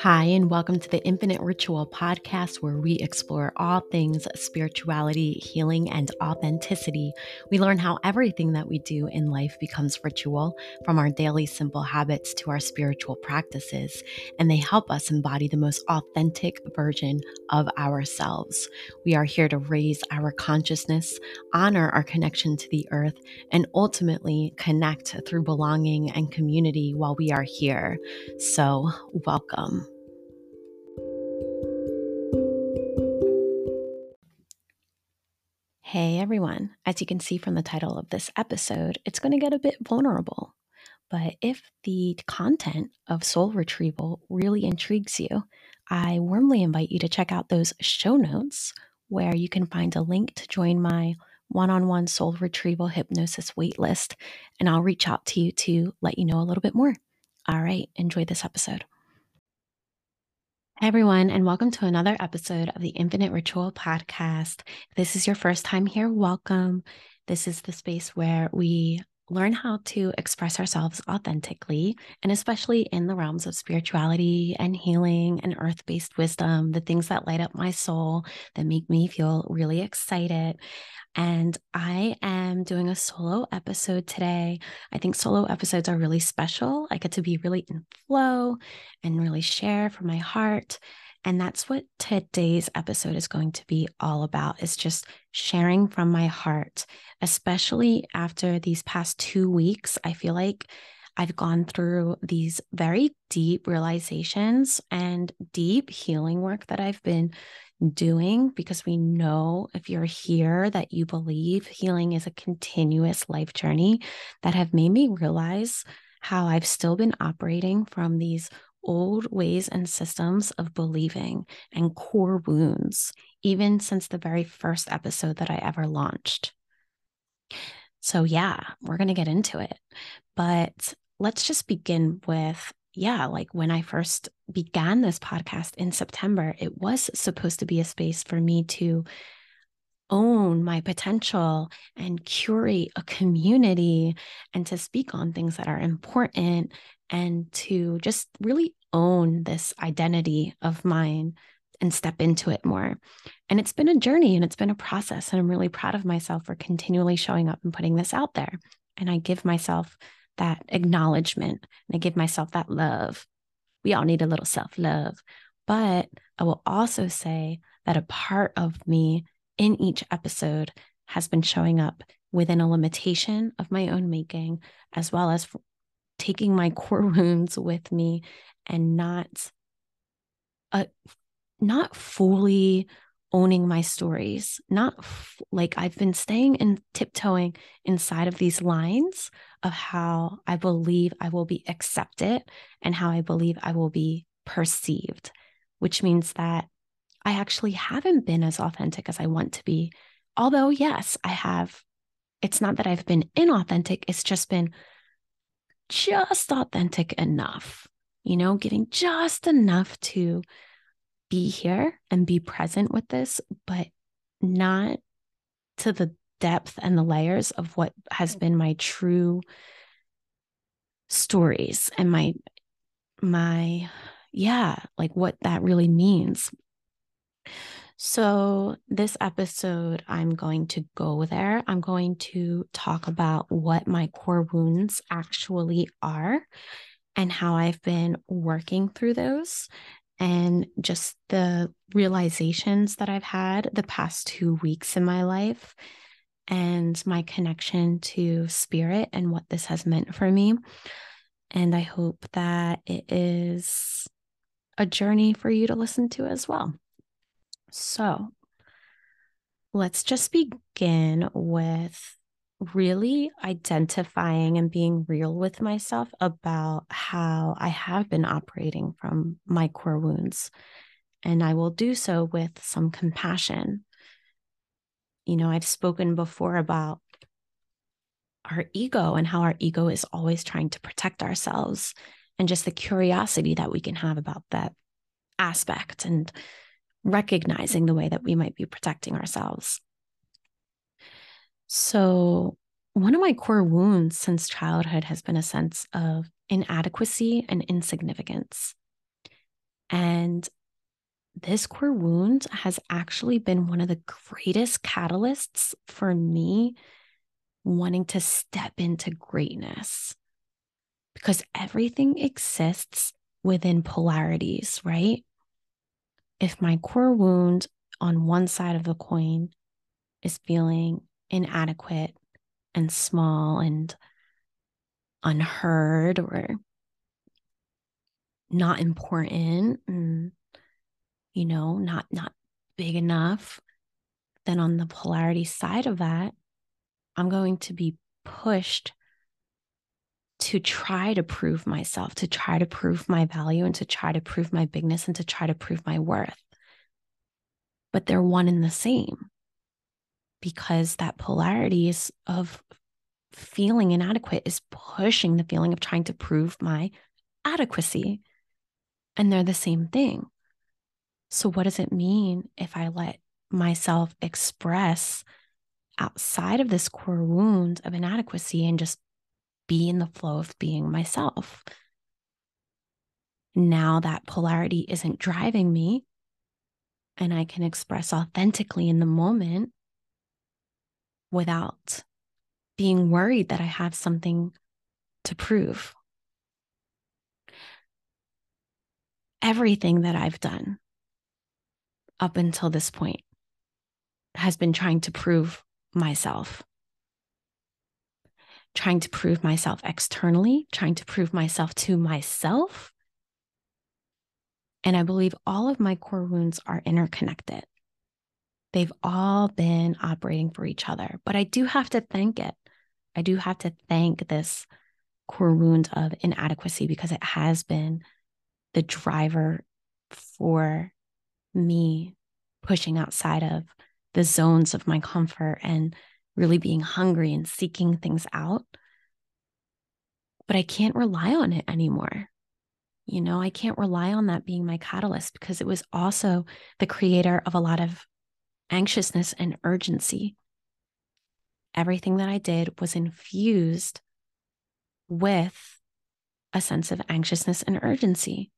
Hi, and welcome to the Infinite Ritual podcast, where we explore all things spirituality, healing, and authenticity. We learn how everything that we do in life becomes ritual, from our daily simple habits to our spiritual practices, and they help us embody the most authentic version of ourselves. We are here to raise our consciousness, honor our connection to the earth, and ultimately connect through belonging and community while we are here. So, welcome. Hey everyone, as you can see from the title of this episode, it's going to get a bit vulnerable. But if the content of soul retrieval really intrigues you, I warmly invite you to check out those show notes where you can find a link to join my one on one soul retrieval hypnosis waitlist, and I'll reach out to you to let you know a little bit more. All right, enjoy this episode. Hi, everyone, and welcome to another episode of the Infinite Ritual Podcast. If this is your first time here, welcome. This is the space where we learn how to express ourselves authentically, and especially in the realms of spirituality and healing and earth based wisdom, the things that light up my soul that make me feel really excited. And I am doing a solo episode today. I think solo episodes are really special. I get to be really in flow and really share from my heart. And that's what today's episode is going to be all about is just sharing from my heart, especially after these past 2 weeks. I feel like I've gone through these very deep realizations and deep healing work that I've been doing because we know if you're here that you believe healing is a continuous life journey that have made me realize how I've still been operating from these old ways and systems of believing and core wounds, even since the very first episode that I ever launched. So, yeah, we're going to get into it. But let's just begin with yeah, like when I first began this podcast in September, it was supposed to be a space for me to own my potential and curate a community and to speak on things that are important and to just really own this identity of mine and step into it more. And it's been a journey and it's been a process. And I'm really proud of myself for continually showing up and putting this out there. And I give myself that acknowledgement and I give myself that love. We all need a little self love. But I will also say that a part of me in each episode has been showing up within a limitation of my own making, as well as taking my core wounds with me and not uh, not fully owning my stories, not f- like I've been staying and tiptoeing inside of these lines of how I believe I will be accepted and how I believe I will be perceived, which means that I actually haven't been as authentic as I want to be. Although, yes, I have. It's not that I've been inauthentic, it's just been just authentic enough, you know, giving just enough to be here and be present with this, but not to the depth and the layers of what has mm. been my true stories and my my yeah like what that really means so this episode i'm going to go there i'm going to talk about what my core wounds actually are and how i've been working through those and just the realizations that I've had the past two weeks in my life and my connection to spirit and what this has meant for me. And I hope that it is a journey for you to listen to as well. So let's just begin with really identifying and being real with myself about how I have been operating from my core wounds. And I will do so with some compassion. You know, I've spoken before about our ego and how our ego is always trying to protect ourselves and just the curiosity that we can have about that aspect and recognizing the way that we might be protecting ourselves. So, one of my core wounds since childhood has been a sense of inadequacy and insignificance. And this core wound has actually been one of the greatest catalysts for me wanting to step into greatness because everything exists within polarities, right? If my core wound on one side of the coin is feeling inadequate and small and unheard or not important and you know not not big enough then on the polarity side of that i'm going to be pushed to try to prove myself to try to prove my value and to try to prove my bigness and to try to prove my worth but they're one and the same because that polarity is of feeling inadequate is pushing the feeling of trying to prove my adequacy. And they're the same thing. So, what does it mean if I let myself express outside of this core wound of inadequacy and just be in the flow of being myself? Now that polarity isn't driving me, and I can express authentically in the moment without being worried that I have something to prove. Everything that I've done up until this point has been trying to prove myself, trying to prove myself externally, trying to prove myself to myself. And I believe all of my core wounds are interconnected. They've all been operating for each other, but I do have to thank it. I do have to thank this core wound of inadequacy because it has been the driver for me pushing outside of the zones of my comfort and really being hungry and seeking things out. But I can't rely on it anymore. You know, I can't rely on that being my catalyst because it was also the creator of a lot of anxiousness and urgency everything that I did was infused with a sense of anxiousness and urgency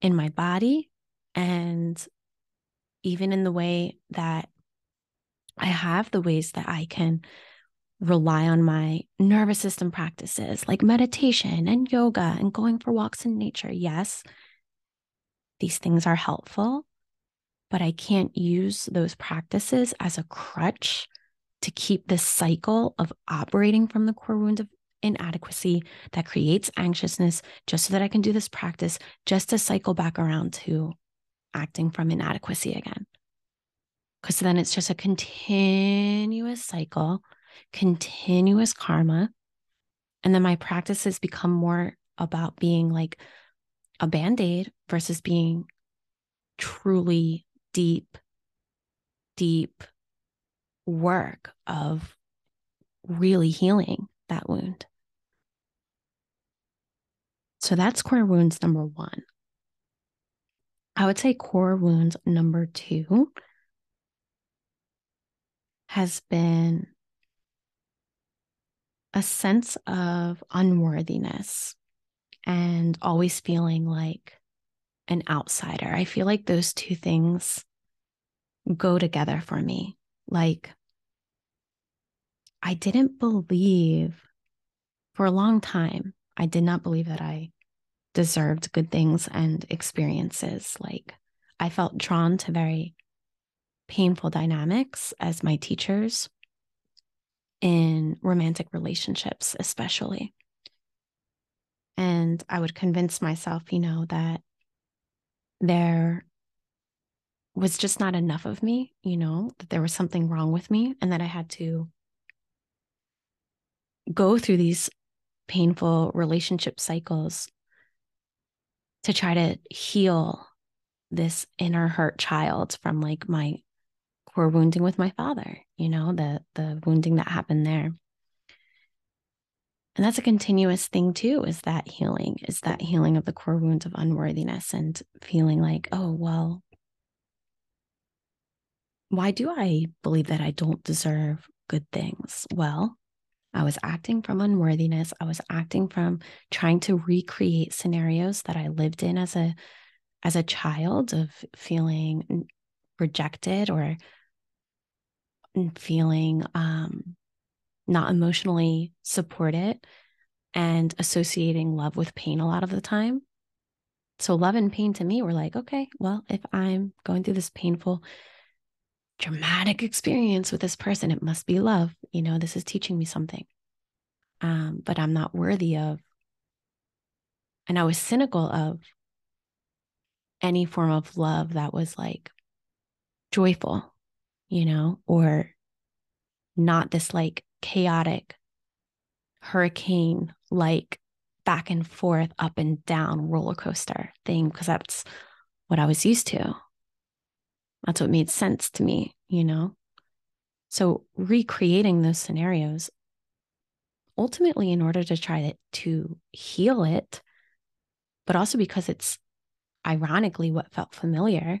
in my body and even in the way that I have the ways that I can rely on my nervous system practices like meditation and yoga and going for walks in nature. Yes, these things are helpful, but I can't use those practices as a crutch to keep this cycle of operating from the core wound of inadequacy that creates anxiousness just so that I can do this practice, just to cycle back around to acting from inadequacy again. Because then it's just a continuous cycle, continuous karma. And then my practices become more about being like a band aid versus being truly deep, deep work of really healing that wound. So that's core wounds number one. I would say core wounds number two has been a sense of unworthiness and always feeling like an outsider. I feel like those two things go together for me. Like, I didn't believe for a long time, I did not believe that I deserved good things and experiences. Like, I felt drawn to very painful dynamics as my teachers in romantic relationships, especially. And I would convince myself, you know, that there was just not enough of me, you know, that there was something wrong with me and that I had to go through these painful relationship cycles to try to heal this inner hurt child from like my core wounding with my father, you know, the the wounding that happened there. And that's a continuous thing too, is that healing, is that healing of the core wounds of unworthiness and feeling like, oh, well, why do I believe that I don't deserve good things? Well, I was acting from unworthiness. I was acting from trying to recreate scenarios that I lived in as a as a child of feeling rejected or feeling um, not emotionally supported and associating love with pain a lot of the time. So, love and pain to me were like, okay, well, if I'm going through this painful, dramatic experience with this person, it must be love. You know, this is teaching me something. Um, but I'm not worthy of. And I was cynical of any form of love that was like joyful, you know, or not this like chaotic hurricane like back and forth, up and down roller coaster thing, because that's what I was used to. That's what made sense to me, you know? So recreating those scenarios, ultimately, in order to try to heal it, but also because it's ironically what felt familiar.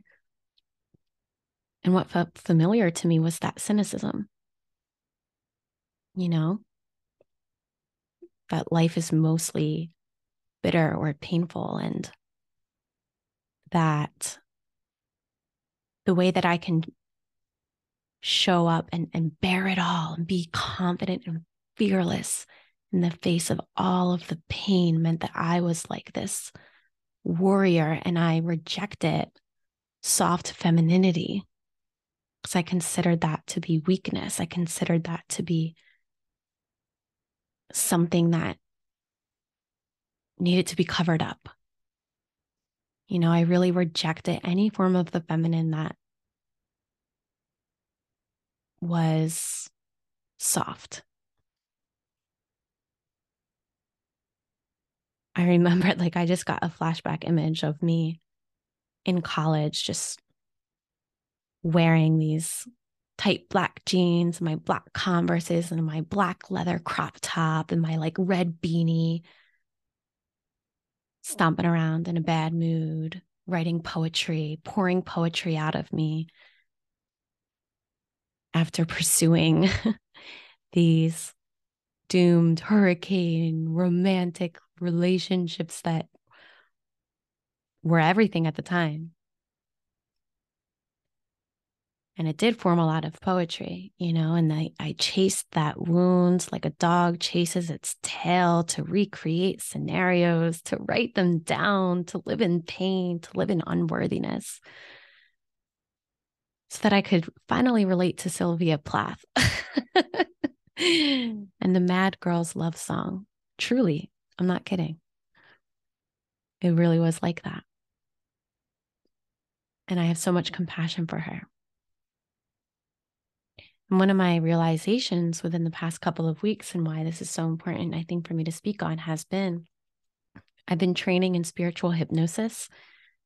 And what felt familiar to me was that cynicism. You know, that life is mostly bitter or painful, and that the way that I can show up and, and bear it all and be confident and fearless in the face of all of the pain meant that I was like this warrior and I rejected soft femininity because I considered that to be weakness. I considered that to be something that needed to be covered up. You know, I really rejected any form of the feminine that was soft. I remember like I just got a flashback image of me in college just wearing these tight black jeans, my black converses, and my black leather crop top, and my like red beanie, stomping around in a bad mood, writing poetry, pouring poetry out of me after pursuing these doomed hurricane romantic relationships that were everything at the time. And it did form a lot of poetry, you know, and I, I chased that wound like a dog chases its tail to recreate scenarios, to write them down, to live in pain, to live in unworthiness, so that I could finally relate to Sylvia Plath and the Mad Girls Love Song. Truly, I'm not kidding. It really was like that. And I have so much compassion for her. One of my realizations within the past couple of weeks and why this is so important, I think, for me to speak on has been I've been training in spiritual hypnosis.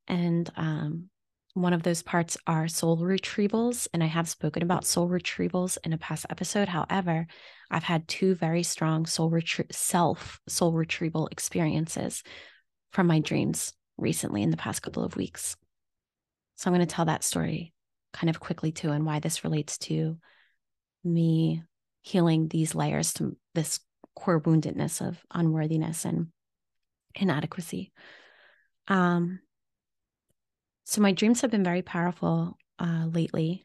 And um, one of those parts are soul retrievals. And I have spoken about soul retrievals in a past episode. However, I've had two very strong soul retrie- self soul retrieval experiences from my dreams recently in the past couple of weeks. So I'm going to tell that story kind of quickly too, and why this relates to me healing these layers to this core woundedness of unworthiness and inadequacy. Um, so my dreams have been very powerful uh, lately,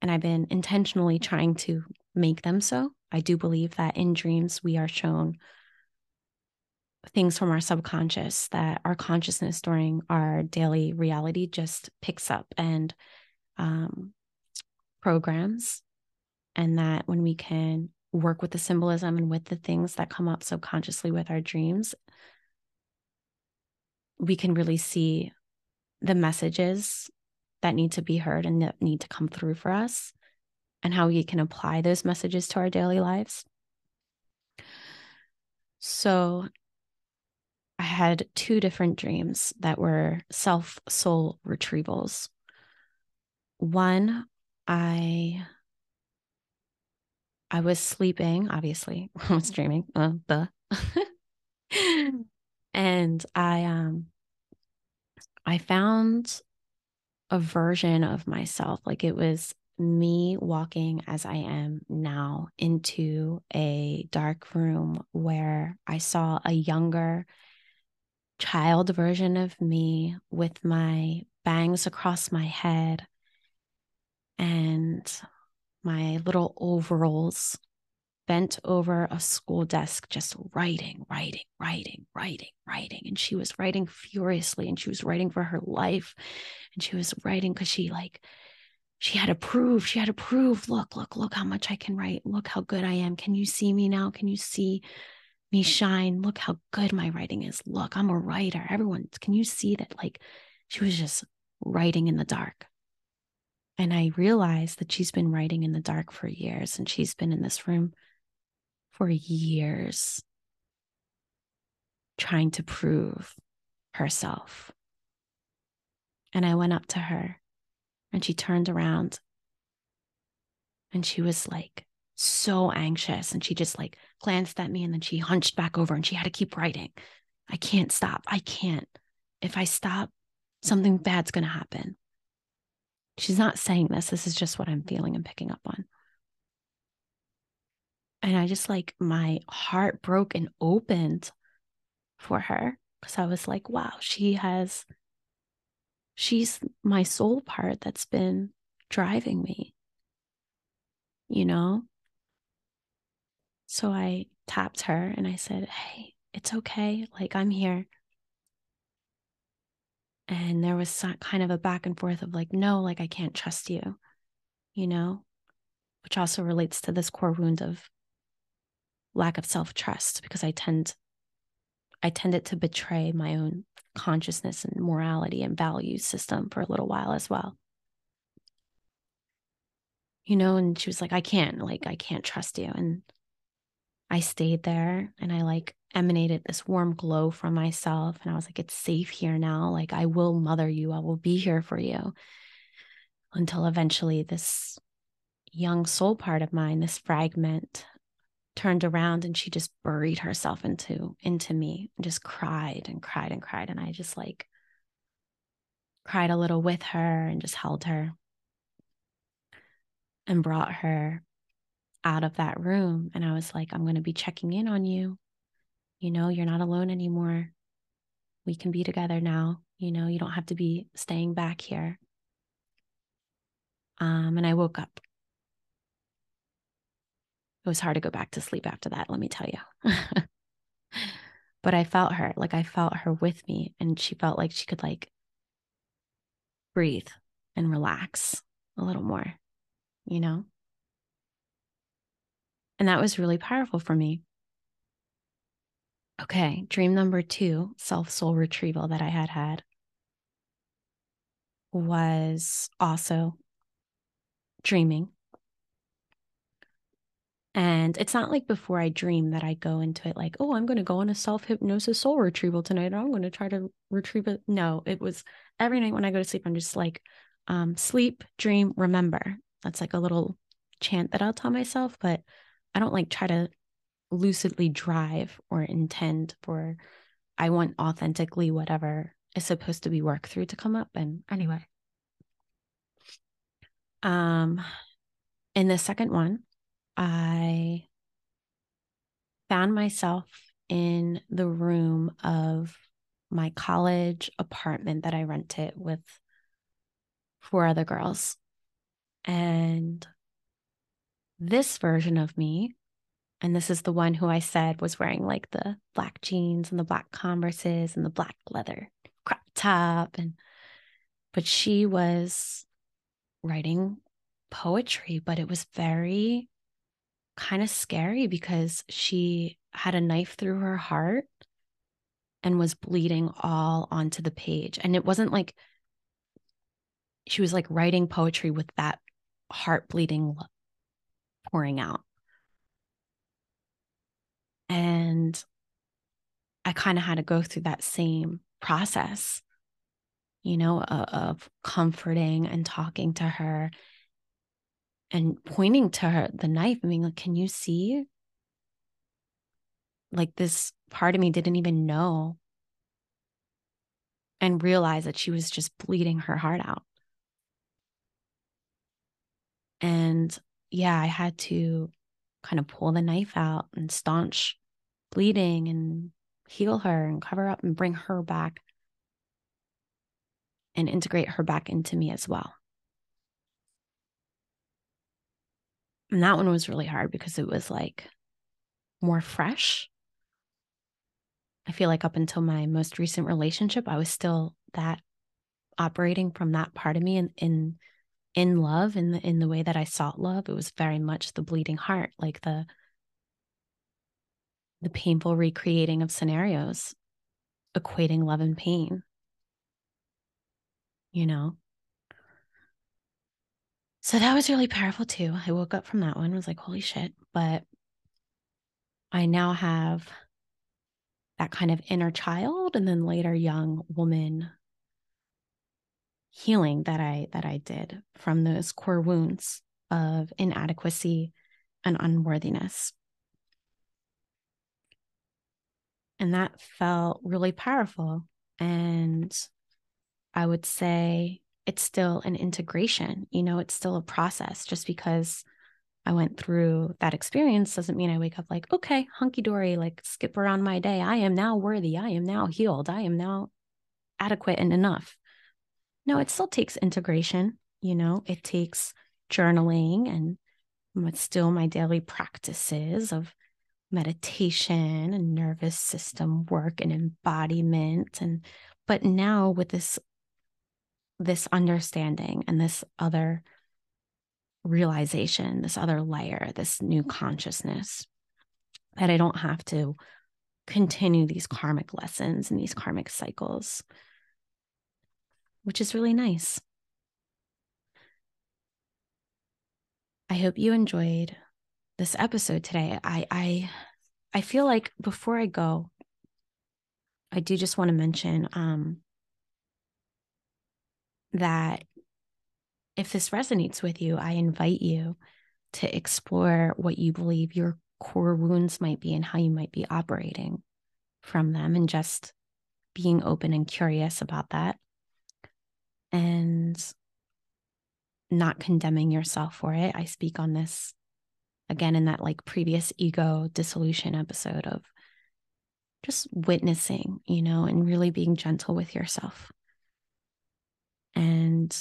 and I've been intentionally trying to make them so. I do believe that in dreams we are shown things from our subconscious that our consciousness during our daily reality just picks up and um, programs, and that when we can work with the symbolism and with the things that come up subconsciously with our dreams, we can really see the messages that need to be heard and that need to come through for us and how we can apply those messages to our daily lives. So I had two different dreams that were self soul retrievals. One, I I was sleeping, obviously. I was dreaming. Uh, and I um I found a version of myself. Like it was me walking as I am now into a dark room where I saw a younger child version of me with my bangs across my head and my little overalls bent over a school desk, just writing, writing, writing, writing, writing. And she was writing furiously and she was writing for her life. And she was writing because she, like, she had to prove, she had to prove, look, look, look how much I can write. Look how good I am. Can you see me now? Can you see me shine? Look how good my writing is. Look, I'm a writer. Everyone, can you see that? Like, she was just writing in the dark. And I realized that she's been writing in the dark for years and she's been in this room for years trying to prove herself. And I went up to her and she turned around and she was like so anxious and she just like glanced at me and then she hunched back over and she had to keep writing. I can't stop. I can't. If I stop, something bad's going to happen. She's not saying this. This is just what I'm feeling and picking up on. And I just like my heart broke and opened for her because I was like, wow, she has, she's my soul part that's been driving me, you know? So I tapped her and I said, hey, it's okay. Like, I'm here. And there was some kind of a back and forth of like, no, like, I can't trust you, you know, which also relates to this core wound of lack of self trust because I tend, I tended to betray my own consciousness and morality and value system for a little while as well. You know, and she was like, I can't, like, I can't trust you. And I stayed there and I like emanated this warm glow from myself. And I was like, it's safe here now. Like, I will mother you, I will be here for you. Until eventually, this young soul part of mine, this fragment, turned around and she just buried herself into into me and just cried and cried and cried and i just like cried a little with her and just held her and brought her out of that room and i was like i'm going to be checking in on you you know, you're not alone anymore. We can be together now. You know, you don't have to be staying back here. Um, and I woke up. It was hard to go back to sleep after that, let me tell you. but I felt her, like I felt her with me, and she felt like she could like breathe and relax a little more, you know? And that was really powerful for me Okay, dream number two, self soul retrieval that I had had was also dreaming. And it's not like before I dream that I go into it like, oh, I'm going to go on a self hypnosis soul retrieval tonight. I'm going to try to retrieve it. No, it was every night when I go to sleep, I'm just like, um, sleep, dream, remember. That's like a little chant that I'll tell myself, but I don't like try to lucidly drive or intend for I want authentically whatever is supposed to be worked through to come up. And anyway. Um in the second one, I found myself in the room of my college apartment that I rented with four other girls. And this version of me and this is the one who I said was wearing like the black jeans and the black converses and the black leather crop top and but she was writing poetry but it was very kind of scary because she had a knife through her heart and was bleeding all onto the page. And it wasn't like she was like writing poetry with that heart bleeding pouring out and I kind of had to go through that same process, you know, of, of comforting and talking to her and pointing to her the knife and being like, Can you see? Like this part of me didn't even know and realize that she was just bleeding her heart out. And yeah, I had to kind of pull the knife out and staunch bleeding and heal her and cover up and bring her back and integrate her back into me as well. And that one was really hard because it was like more fresh. I feel like up until my most recent relationship, I was still that operating from that part of me in in in love in the in the way that I sought love. It was very much the bleeding heart, like the the painful recreating of scenarios, equating love and pain. You know? So that was really powerful too. I woke up from that one, was like, holy shit. But I now have that kind of inner child and then later young woman healing that I that I did from those core wounds of inadequacy and unworthiness. And that felt really powerful. And I would say it's still an integration, you know, it's still a process just because I went through that experience doesn't mean I wake up like, okay, hunky dory, like skip around my day. I am now worthy. I am now healed. I am now adequate and enough. No, it still takes integration. You know, it takes journaling and what's still my daily practices of meditation and nervous system work and embodiment and but now with this this understanding and this other realization this other layer this new consciousness that i don't have to continue these karmic lessons and these karmic cycles which is really nice i hope you enjoyed this episode today. I I I feel like before I go, I do just want to mention um, that if this resonates with you, I invite you to explore what you believe your core wounds might be and how you might be operating from them and just being open and curious about that and not condemning yourself for it. I speak on this again in that like previous ego dissolution episode of just witnessing, you know, and really being gentle with yourself. And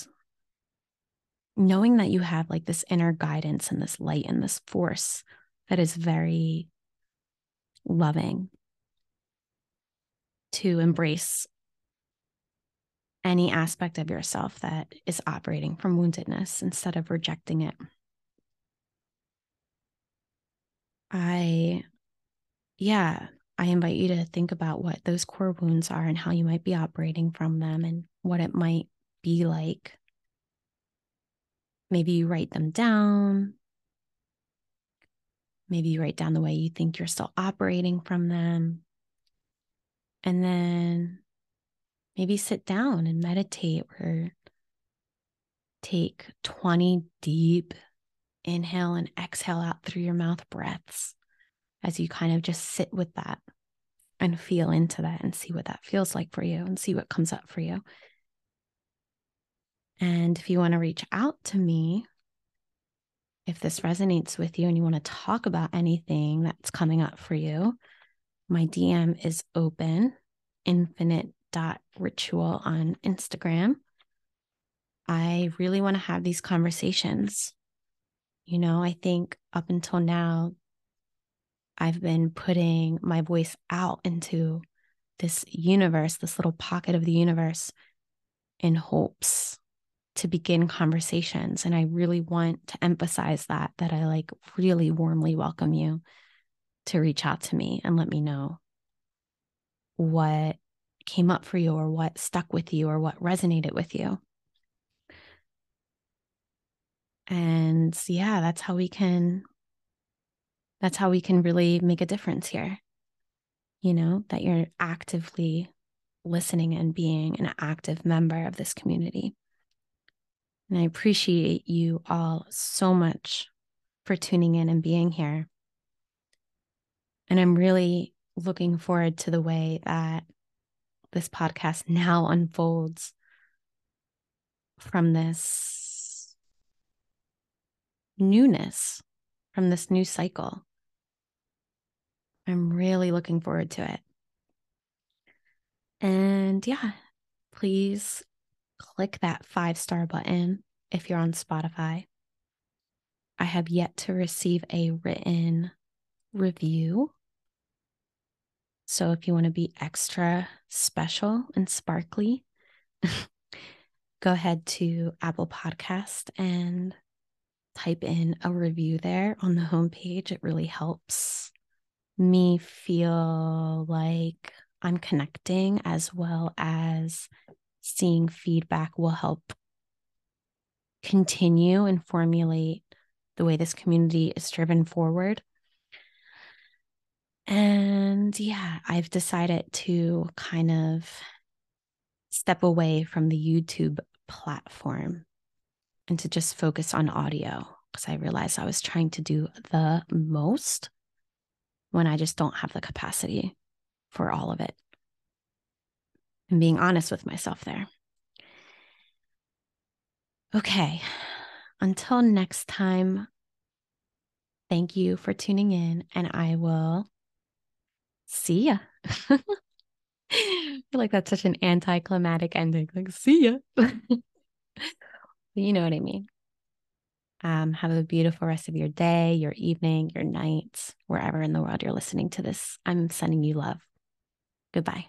knowing that you have like this inner guidance and this light and this force that is very loving to embrace any aspect of yourself that is operating from woundedness instead of rejecting it. I, yeah, I invite you to think about what those core wounds are and how you might be operating from them and what it might be like. Maybe you write them down. Maybe you write down the way you think you're still operating from them. And then maybe sit down and meditate or take 20 deep inhale and exhale out through your mouth breaths as you kind of just sit with that and feel into that and see what that feels like for you and see what comes up for you. And if you want to reach out to me, if this resonates with you and you want to talk about anything that's coming up for you, my DM is open, infinite.ritual on Instagram. I really want to have these conversations you know, I think up until now, I've been putting my voice out into this universe, this little pocket of the universe, in hopes to begin conversations. And I really want to emphasize that, that I like really warmly welcome you to reach out to me and let me know what came up for you or what stuck with you or what resonated with you. And yeah, that's how we can that's how we can really make a difference here. You know, that you're actively listening and being an active member of this community. And I appreciate you all so much for tuning in and being here. And I'm really looking forward to the way that this podcast now unfolds from this newness from this new cycle. I'm really looking forward to it. And yeah, please click that five star button if you're on Spotify. I have yet to receive a written review. So if you want to be extra special and sparkly, go ahead to Apple Podcast and type in a review there on the homepage. It really helps me feel like I'm connecting as well as seeing feedback will help continue and formulate the way this community is driven forward. And yeah, I've decided to kind of step away from the YouTube platform and to just focus on audio because I realized I was trying to do the most when I just don't have the capacity for all of it. And being honest with myself there. Okay, until next time, thank you for tuning in, and I will see ya. I feel like that's such an anticlimactic ending. Like, see ya. you know what I mean. Um, have a beautiful rest of your day, your evening, your night, wherever in the world you're listening to this. I'm sending you love. Goodbye.